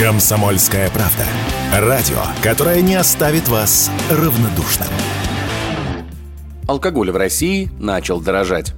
Комсомольская правда. Радио, которое не оставит вас равнодушным. Алкоголь в России начал дорожать.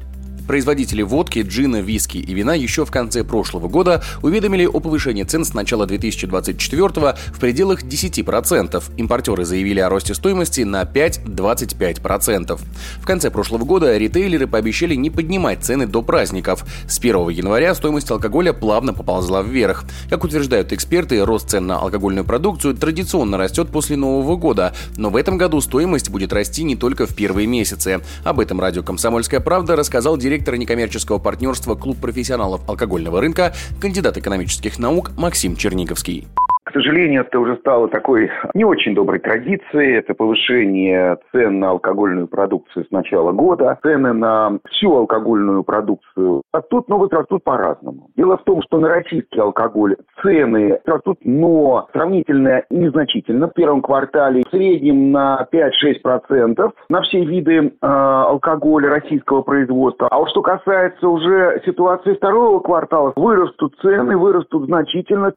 Производители водки, джина, виски и вина еще в конце прошлого года уведомили о повышении цен с начала 2024 в пределах 10%. Импортеры заявили о росте стоимости на 5-25%. В конце прошлого года ритейлеры пообещали не поднимать цены до праздников. С 1 января стоимость алкоголя плавно поползла вверх. Как утверждают эксперты, рост цен на алкогольную продукцию традиционно растет после Нового года, но в этом году стоимость будет расти не только в первые месяцы. Об этом радио «Комсомольская правда» рассказал директор директор некоммерческого партнерства «Клуб профессионалов алкогольного рынка», кандидат экономических наук Максим Черниковский. К сожалению, это уже стало такой не очень доброй традицией. Это повышение цен на алкогольную продукцию с начала года. Цены на всю алкогольную продукцию растут, но вот растут по-разному. Дело в том, что на российский алкоголь цены растут, но сравнительно незначительно. В первом квартале в среднем на 5-6% на все виды э, алкоголя российского производства. А вот что касается уже ситуации второго квартала, вырастут цены, вырастут значительно.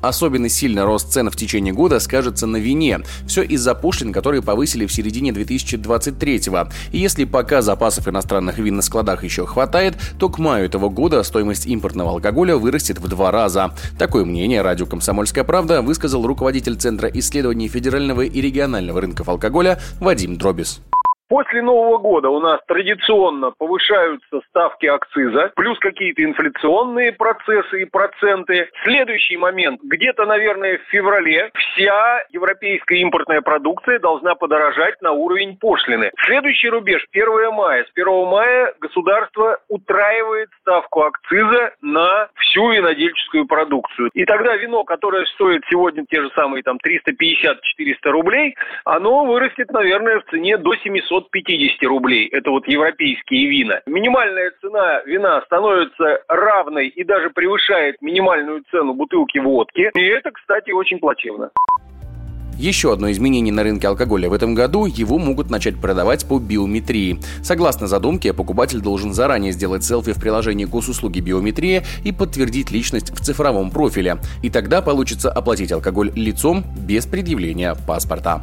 Особенно сильно рост цен в течение года скажется на вине. Все из-за пошлин, которые повысили в середине 2023-го. И если пока запасов иностранных вин на складах еще хватает, то к маю этого года стоимость импортного алкоголя вырастет в два раза. Такое мнение радио «Комсомольская правда» высказал руководитель Центра исследований федерального и регионального рынков алкоголя Вадим Дробис. После Нового года у нас традиционно повышаются ставки акциза, плюс какие-то инфляционные процессы и проценты. Следующий момент. Где-то, наверное, в феврале вся европейская импортная продукция должна подорожать на уровень пошлины. Следующий рубеж – 1 мая. С 1 мая государство утраивает ставку акциза на всю винодельческую продукцию. И тогда вино, которое стоит сегодня те же самые там 350-400 рублей, оно вырастет, наверное, в цене до 700 750 рублей. Это вот европейские вина. Минимальная цена вина становится равной и даже превышает минимальную цену бутылки водки. И это, кстати, очень плачевно. Еще одно изменение на рынке алкоголя в этом году – его могут начать продавать по биометрии. Согласно задумке, покупатель должен заранее сделать селфи в приложении госуслуги биометрия и подтвердить личность в цифровом профиле. И тогда получится оплатить алкоголь лицом без предъявления паспорта.